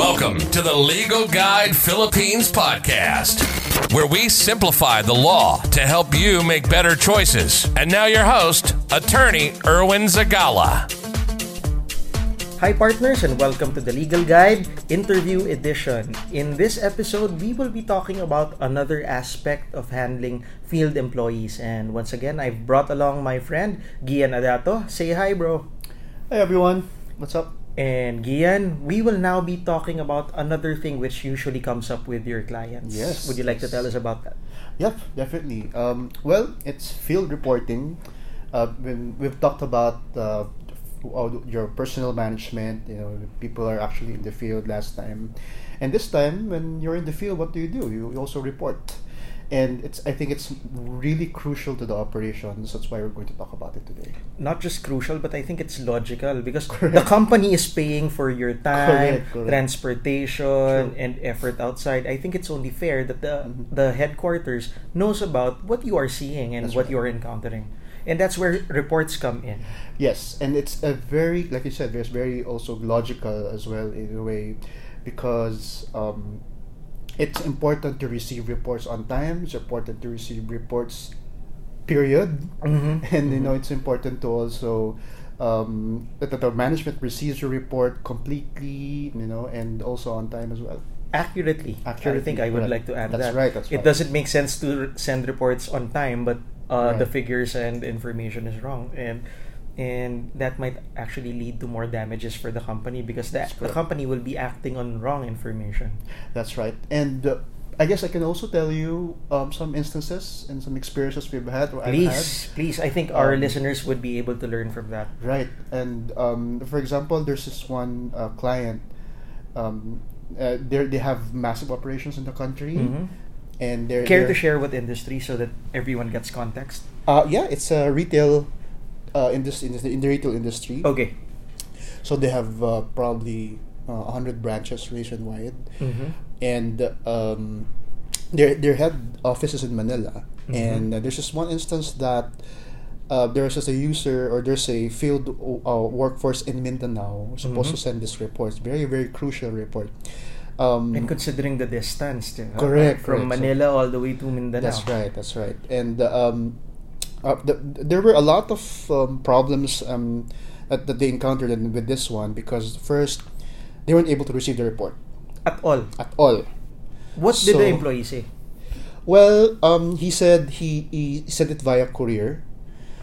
Welcome to the Legal Guide Philippines podcast, where we simplify the law to help you make better choices. And now, your host, attorney Erwin Zagala. Hi, partners, and welcome to the Legal Guide Interview Edition. In this episode, we will be talking about another aspect of handling field employees. And once again, I've brought along my friend, Gian Adato. Say hi, bro. Hi, everyone, what's up? And Gian, we will now be talking about another thing which usually comes up with your clients. Yes, Would you like to tell us about that? Yep, definitely. Um, well, it's field reporting. Uh, when we've talked about uh, your personal management, you know, people are actually in the field last time, and this time when you're in the field, what do you do? You also report, and it's I think it's really crucial to the operations. That's why we're going to talk about it today. Not just crucial, but I think it's logical because the company is paying for your time, Correct, correct. transportation, True. and effort outside. I think it's only fair that the Mhm. the headquarters knows about what you are seeing and That's what right. you are encountering, and that's where reports come in. Yes, and it's a very, like you said, there's very also logical as well in a way, because um, it's important to receive reports on time. It's important to receive reports, period, Mhm. and you know Mhm. it's important to also um, that the management receives your report completely, you know, and also on time as well. Accurately. I Accurately, think I would correct. like to add That's that. right, that's right. it doesn't make sense to r- send reports on time, but uh, the figures and information is wrong, and and that might actually lead to more damages for the company because the, the company will be acting on wrong information. That's right. And uh, I guess I can also tell you um, some instances and some experiences we've had. Or I've had. Please, please. I think our Um, listeners would be able to learn from that. Right, and um, for example, there's this one uh, client. Um, uh, they they have massive operations in the country, Mhm. and they're Care to they're- share what industry so that everyone gets context? Uh, yeah, it's a retail. Uh, in this in the, in the retail industry, Okay. so they have uh, probably uh, hundred branches nationwide, Mm-hmm. and um, their their head office is in Manila. Mhm. And uh, there's just one instance that uh, there's just a user or there's a field uh, workforce in Mindanao who's supposed Mhm. to send this report. It's very very crucial report. Um, And considering the distance? Correct, from correct. So- Manila all the way to Mindanao. That's right. That's right. And um, uh, the, there were a lot of um, problems um, that, that they encountered in, with this one because first they weren't able to receive the report At all. at all. What did the employee say? Well, um, he said he, he sent it via courier.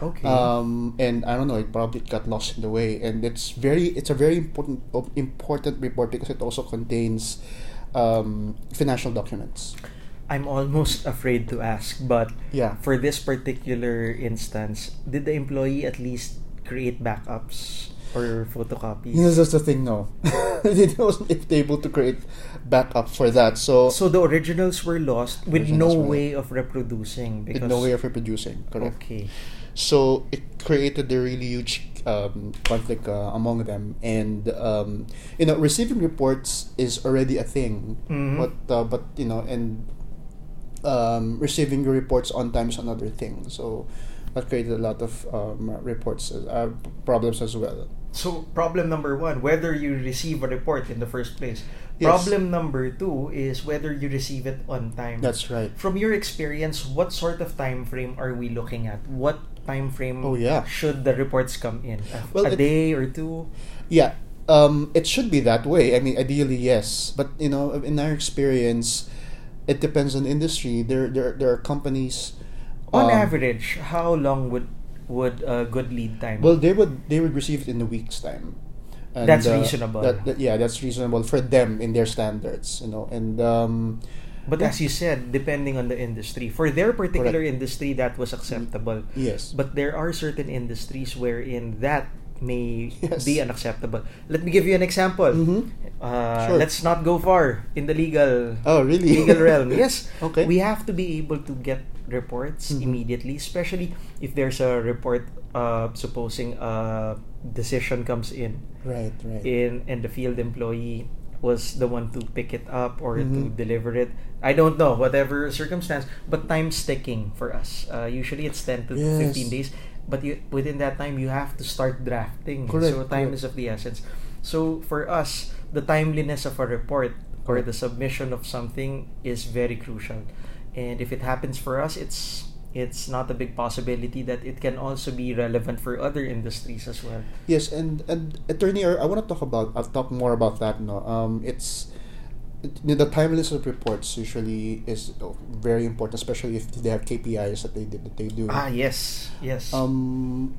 Okay. um, and I don't know, it probably got lost in the way. And it's very, it's a very important, important report because it also contains um, financial documents. I'm almost afraid to ask, but Yeah. for this particular instance, did the employee at least create backups or photocopies? You know, that's the thing. No, they wasn't able to create backup for that. So, So the originals were lost with no way of reproducing because with no way of reproducing. Correct. Okay. So it created a really huge um, conflict uh, among them, and um, you know, receiving reports is already a thing. Mhm. But uh, but you know, and um, receiving your reports on time is another thing. So that created a lot of um, reports uh, problems as well. So problem number one, whether you receive a report in the first place. Yes. Problem number two is whether you receive it on time. That's right. From your experience, what sort of time frame are we looking at? What time frame Oh, yeah. should the reports come in? A, Well, a it- day or two? Yeah, um, it should be that way. I mean, ideally, yes. But you know, in our experience, it depends on industry. There, there, there are companies. On um, average, how long would would a good lead time? Well, they would they would receive it in a week's time. And, That's uh, reasonable. That, that- yeah, that's reasonable for them in their standards. You know, and um, but as you said, depending on the industry, for their particular Correct. industry, that was acceptable. yes, But there are certain industries wherein that may Yes. be unacceptable. Let me give you an example. Mhm. Uh, Sure. Let's not go far in the legal Oh, really? legal realm. Yes. Okay. We have to be able to get reports Mhm. immediately, especially if there's a report uh, supposing a decision comes in right, right. in and the field employee was the one to pick it up or to Mhm. deliver it. I don't know, whatever circumstance, but time's ticking for us. Uh, usually it's 10 to Yes. 15 days, but you, within that time, you have to start drafting. Correct, so time correct. is of the essence. So for us, the timeliness of a report or the submission of something is very crucial. And if it happens for us, it's it's not a big possibility that it can also be relevant for other industries as well. Yes, and and attorney, I want to talk about. I'll talk more about that. No, um, it's the timeliness of reports usually is very important, especially if they have KPIs that they that they do. Ah, yes, yes. Um,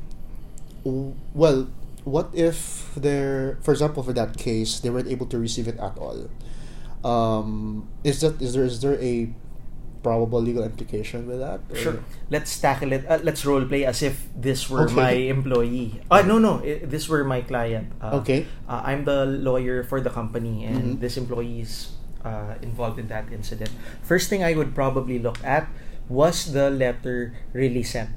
well, what if they're, for example, for that case, they weren't able to receive it at all? Um, is that is there is there a probable legal implication with that? Or? Sure. Let's tackle it. Uh, let's role play as if this were okay. my employee. Ah, no, no. It, this were my client. Uh, okay. Uh, I'm the lawyer for the company, and mm-hmm. this employee is uh, involved in that incident. First thing I would probably look at was the letter really sent.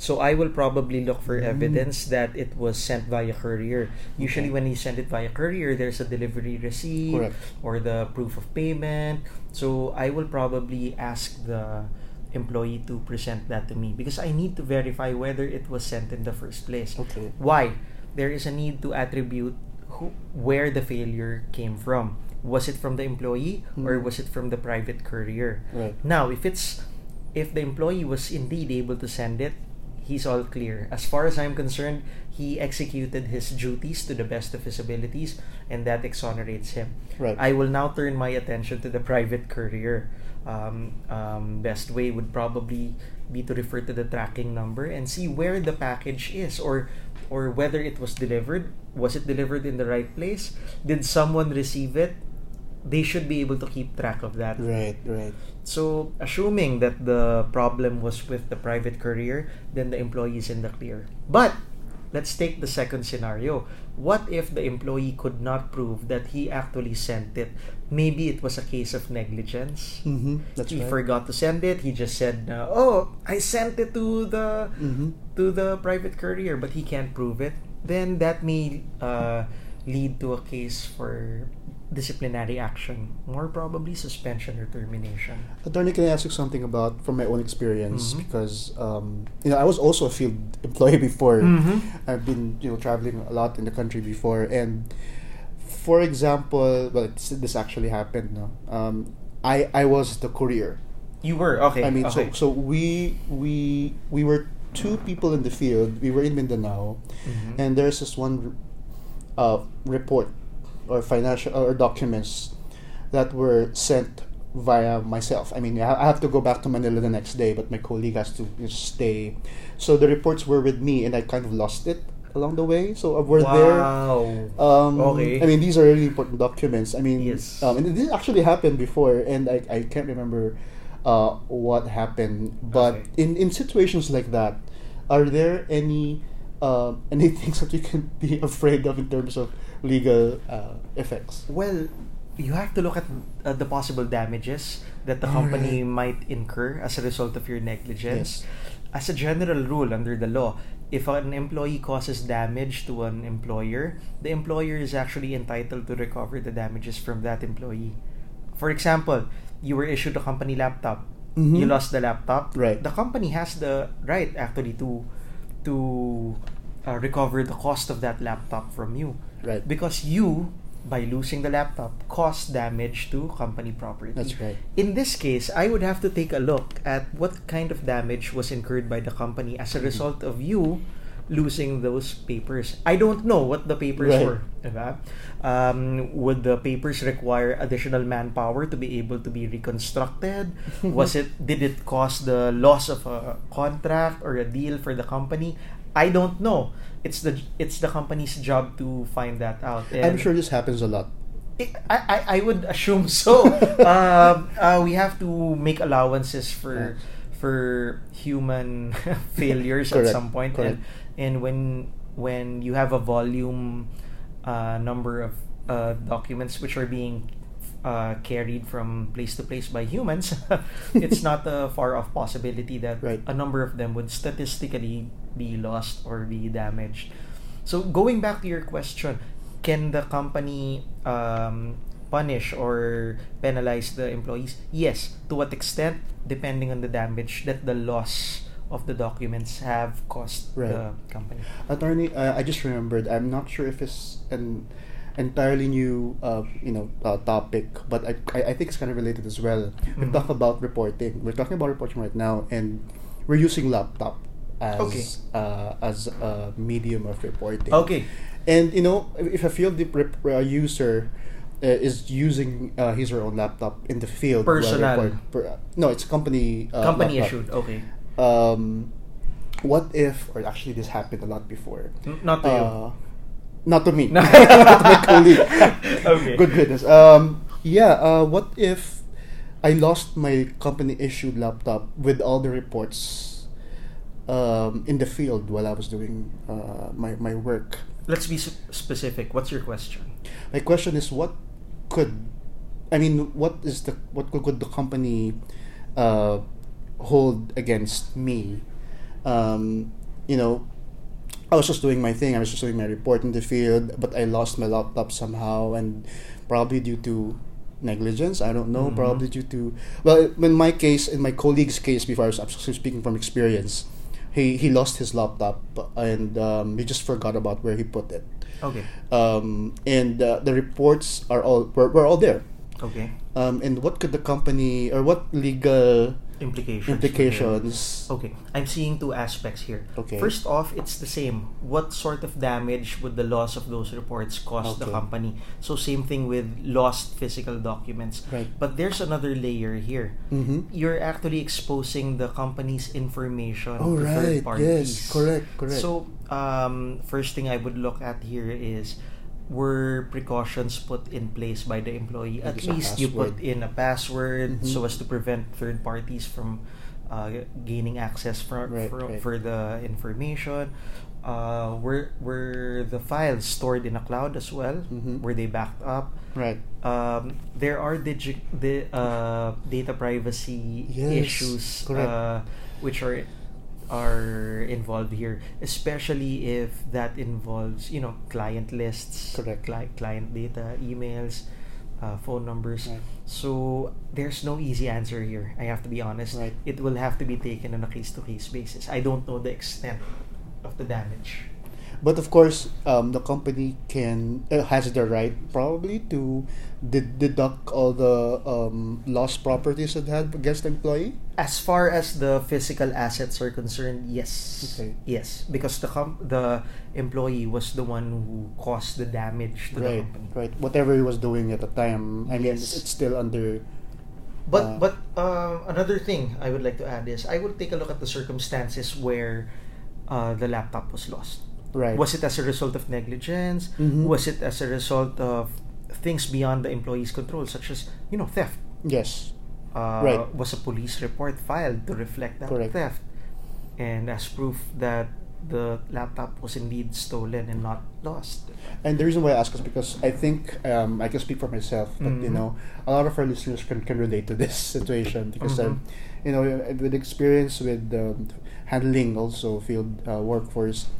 So I will probably look for mm. evidence that it was sent via courier. Usually, okay. when you send it via courier, there's a delivery receipt Correct. or the proof of payment. So I will probably ask the employee to present that to me because I need to verify whether it was sent in the first place. Okay. Why? There is a need to attribute who, where the failure came from. Was it from the employee mm. or was it from the private courier? Right. Now, if it's if the employee was indeed able to send it, he's all clear. As far as I'm concerned, he executed his duties to the best of his abilities, and that exonerates him. Right. I will now turn my attention to the private courier. Um, um, best way would probably be to refer to the tracking number and see where the package is, or or whether it was delivered. Was it delivered in the right place? Did someone receive it? They should be able to keep track of that. Right, right. So, assuming that the problem was with the private courier, then the employee is in the clear. But let's take the second scenario. What if the employee could not prove that he actually sent it? Maybe it was a case of negligence. Mm-hmm, he right. forgot to send it. He just said, uh, "Oh, I sent it to the mm-hmm. to the private courier," but he can't prove it. Then that may uh, lead to a case for disciplinary action, more probably suspension or termination. Attorney, can I ask you something about from my own experience? Mm-hmm. Because um, you know, I was also a field employee before. Mm-hmm. I've been you know traveling a lot in the country before, and for example, well, this actually happened. No, um, I I was the courier. You were okay. I mean, okay. so so we we we were two people in the field. We were in Mindanao, mm-hmm. and there's this one uh, report or financial or documents that were sent via myself. I mean, I have to go back to Manila the next day, but my colleague has to stay. So the reports were with me, and I kind of lost it along the way. So uh, we're wow. there. Um, okay. I mean, these are really important documents. I mean, yes. Um, and this actually happened before, and I, I can't remember uh, what happened. But okay. in, in situations like that, are there any uh, any things that you can be afraid of in terms of legal uh, effects? Well, you have to look at uh, the possible damages that the company might incur as a result of your negligence. Yes. As a general rule under the law, if an employee causes damage to an employer, the employer is actually entitled to recover the damages from that employee. For example, you were issued a company laptop. Mm-hmm. You lost the laptop. Right. The company has the right actually to to uh, recover the cost of that laptop from you. Right. Because you, by losing the laptop, caused damage to company property. That's right. In this case, I would have to take a look at what kind of damage was incurred by the company as a Mm-hmm. result of you losing those papers. I don't know what the papers Right. were. Diba? Um, would the papers require additional manpower to be able to be reconstructed? Was it did it cause the loss of a contract or a deal for the company? I don't know. It's the it's the company's job to find that out. I'm sure this happens a lot. I, I, I would assume so. um, uh, we have to make allowances for for human failures Correct, at some point, correct. and and when when you have a volume uh, number of uh, documents which are being uh, carried from place to place by humans, it's not a far off possibility that Right. a number of them would statistically be lost or be damaged. So going back to your question, can the company um, punish or penalize the employees? Yes. To what extent? Depending on the damage that the loss of the documents have cost Right. the company. Attorney, uh, I just remembered. I'm not sure if it's an entirely new, uh, you know, uh, topic, but I, I, I think it's kind of related as well. We Mhm. talk about reporting. We're talking about reporting right now, and we're using laptop as Okay. uh, as a medium of reporting. Okay. And you know, if a field rep- rep- uh, user uh, is using uh, his or her own laptop in the field, Personal. report- per- no, it's company uh, Company laptop. issued. Okay. Um, what if, or actually, this happened a lot before. N- Not to you. Uh, not to me. Not to my colleague. Okay. Good goodness. Um, yeah. Uh, what if I lost my company issued laptop with all the reports um, in the field while I was doing uh, my my work? Let's be specific. What's your question? My question is, what could, I mean, what is the what could, could the company uh, hold against me? Um, you know, I was just doing my thing. I was just doing my report in the field, but I lost my laptop somehow, and probably due to negligence. I don't know. Mhm. Probably due to well, in my case, in my colleague's case, before I was actually speaking from experience, he he lost his laptop and um, he just forgot about where he put it Okay. um, and uh, the reports are all were, were all there. Okay. Um, and what could the company or what legal Implications. implications? Okay, I'm seeing two aspects here. Okay. First off, it's the same. What sort of damage would the loss of those reports cause the Okay. company? So same thing with lost physical documents. Right. But there's another layer here. Mm-hmm. You're actually exposing the company's information Oh to third parties. yes, correct, correct. So, um, first thing I would look at here is were precautions put in place by the employee? At least you put in a password Mhm. so as to prevent third parties from uh, gaining access for, Right, for, right. for the information. Uh, were were the files stored in a cloud as well? Mhm. Were they backed up? right, um, there are digi- the uh, data privacy Yes, issues uh, which are are involved here, especially if that involves you know client lists, Correct. cli- client data, emails, uh, phone numbers. Right. So there's no easy answer here. I have to be honest. Right. It will have to be taken on a case to case basis. I don't know the extent of the damage. But of course, um, the company can uh, has the right probably to de- deduct all the um, lost properties it had against the employee. As far as the physical assets are concerned, yes. Okay. Yes, because the com- the employee was the one who caused the damage to the right, company. right. Whatever he was doing at the time, I mean, Yes. it's still under. But Uh, but uh, another thing I would like to add is I will take a look at the circumstances where uh, the laptop was lost. Right. Was it as a result of negligence? Mhm. Was it as a result of things beyond the employee's control, such as you know theft? Yes. uh, Right. was a police report filed to reflect that Correct. theft and as proof that the laptop was indeed stolen and not lost. And the reason why I ask is because I think um, I can speak for myself, but you Mhm. know, a lot of our listeners can, can relate to this situation because Mhm. um, you know, with experience with um, handling also field uh, workforce,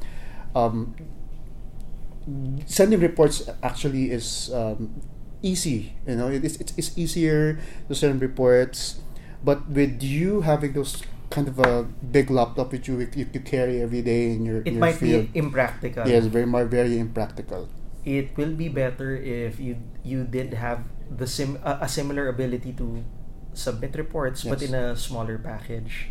um, sending reports actually is um, easy. You know, it is it's, it's easier to send reports, but with you having those kind of a big laptop with you, you, you carry every day in your It in your might field. be impractical. Yes, very very impractical. It will be better if you you did have the sim a, a similar ability to submit reports, but in a smaller package.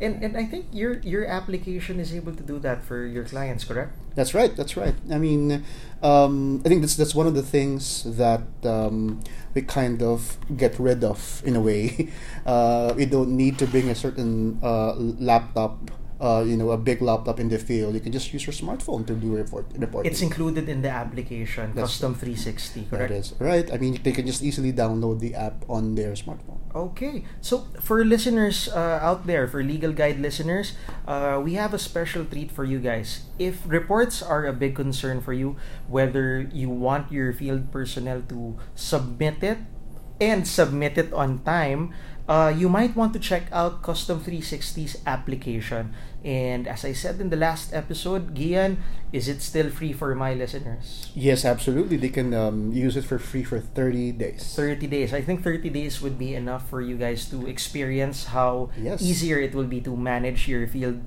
And and I think your your application is able to do that for your clients, correct? That's right. That's right. I mean, um, I think that's that's one of the things that um, we kind of get rid of in a way. Uh, we don't need to bring a certain uh, laptop, uh, you know, a big laptop in the field. You can just use your smartphone to do report reporting. It's included in the application, That's- Kustom 360, correct? That is right. I mean, they can just easily download the app on their smartphone. Okay, so for listeners uh, out there, for Legal Guide listeners, uh, we have a special treat for you guys. If reports are a big concern for you, whether you want your field personnel to submit it and submit it on time, uh, you might want to check out Kustom 360's application. And as I said in the last episode, Gian, is it still free for my listeners? Yes, absolutely. They can um, use it for free for thirty days. 30 days. I think 30 days would be enough for you guys to experience how Yes. easier it will be to manage your field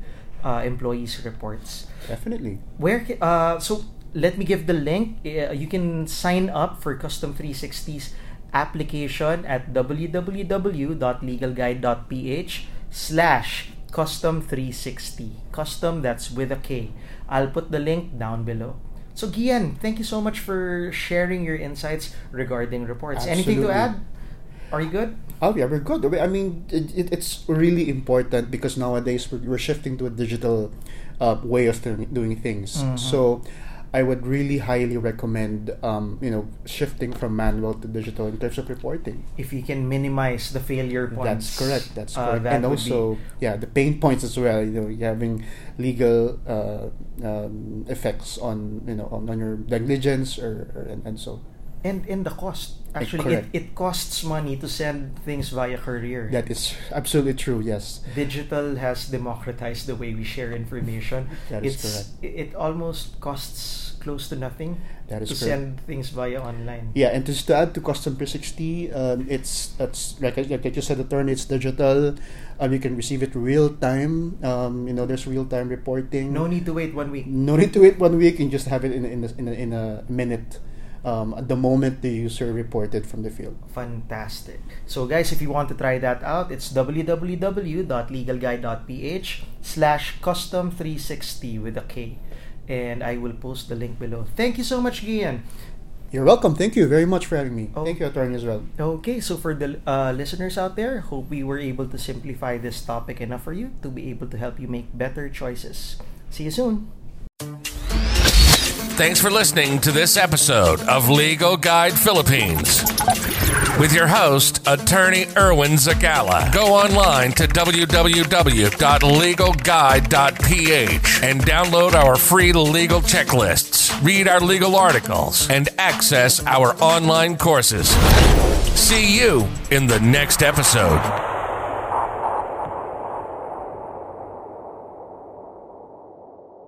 uh, employees' reports. Definitely. Where uh, so let me give the link. Uh, you can sign up for Kustom 360's application at www.legalguide.ph slash kustom 360. Kustom, that's with a K. I'll put the link down below. So, Gian, thank you so much for sharing your insights regarding reports. Anything to add? Are you good? Oh yeah, we're good. I mean, it, it, it's really important because nowadays we're, we're shifting to a digital uh, way of doing doing things. So, I would really highly recommend, um, you know, shifting from manual to digital in terms of reporting. If you can minimize the failure points. That's correct. That's uh, correct. that and also, yeah, the pain points as well. You know, you having legal uh, um, effects on you know on, on your negligence or, or and, and so and and the cost actually it, it costs money to send things via courier that is absolutely true. Yes. digital has democratized the way we share information That is it's correct. it almost costs close to nothing That is to correct. send things via online Yeah, and just to add to Kustom 360, um, it's that's like I- like just said, attorney, it's digital. Um, you can receive it real time. Um, you know, there's real time reporting. no need to wait one week no need to wait one week and just have it in in a, in a, in a minute. Um, at the moment the user reported from the field. fantastic so guys if you want to try that out it's www.legalguide.ph slash kustom 360 with a k and i will post the link below thank you so much gian You're welcome. Thank you very much for having me. Oh. Thank you, attorney, as well. Okay, so for the uh, listeners out there, hope we were able to simplify this topic enough for you to be able to help you make better choices. See you soon. Thanks for listening to this episode of Legal Guide Philippines with your host, attorney Erwin Zagala. Go online to www.legalguide.ph and download our free legal checklists, read our legal articles, and access our online courses. See you in the next episode.